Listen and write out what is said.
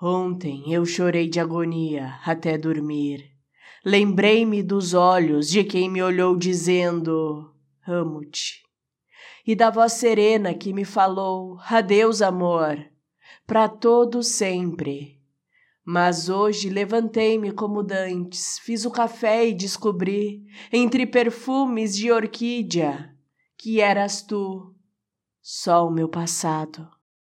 Ontem eu chorei de agonia até dormir. Lembrei-me dos olhos de quem me olhou dizendo: Amo-te. E da voz serena que me falou: Adeus, amor, para todo sempre. Mas hoje levantei-me como dantes, fiz o café e descobri, entre perfumes de orquídea, que eras tu, só o meu passado.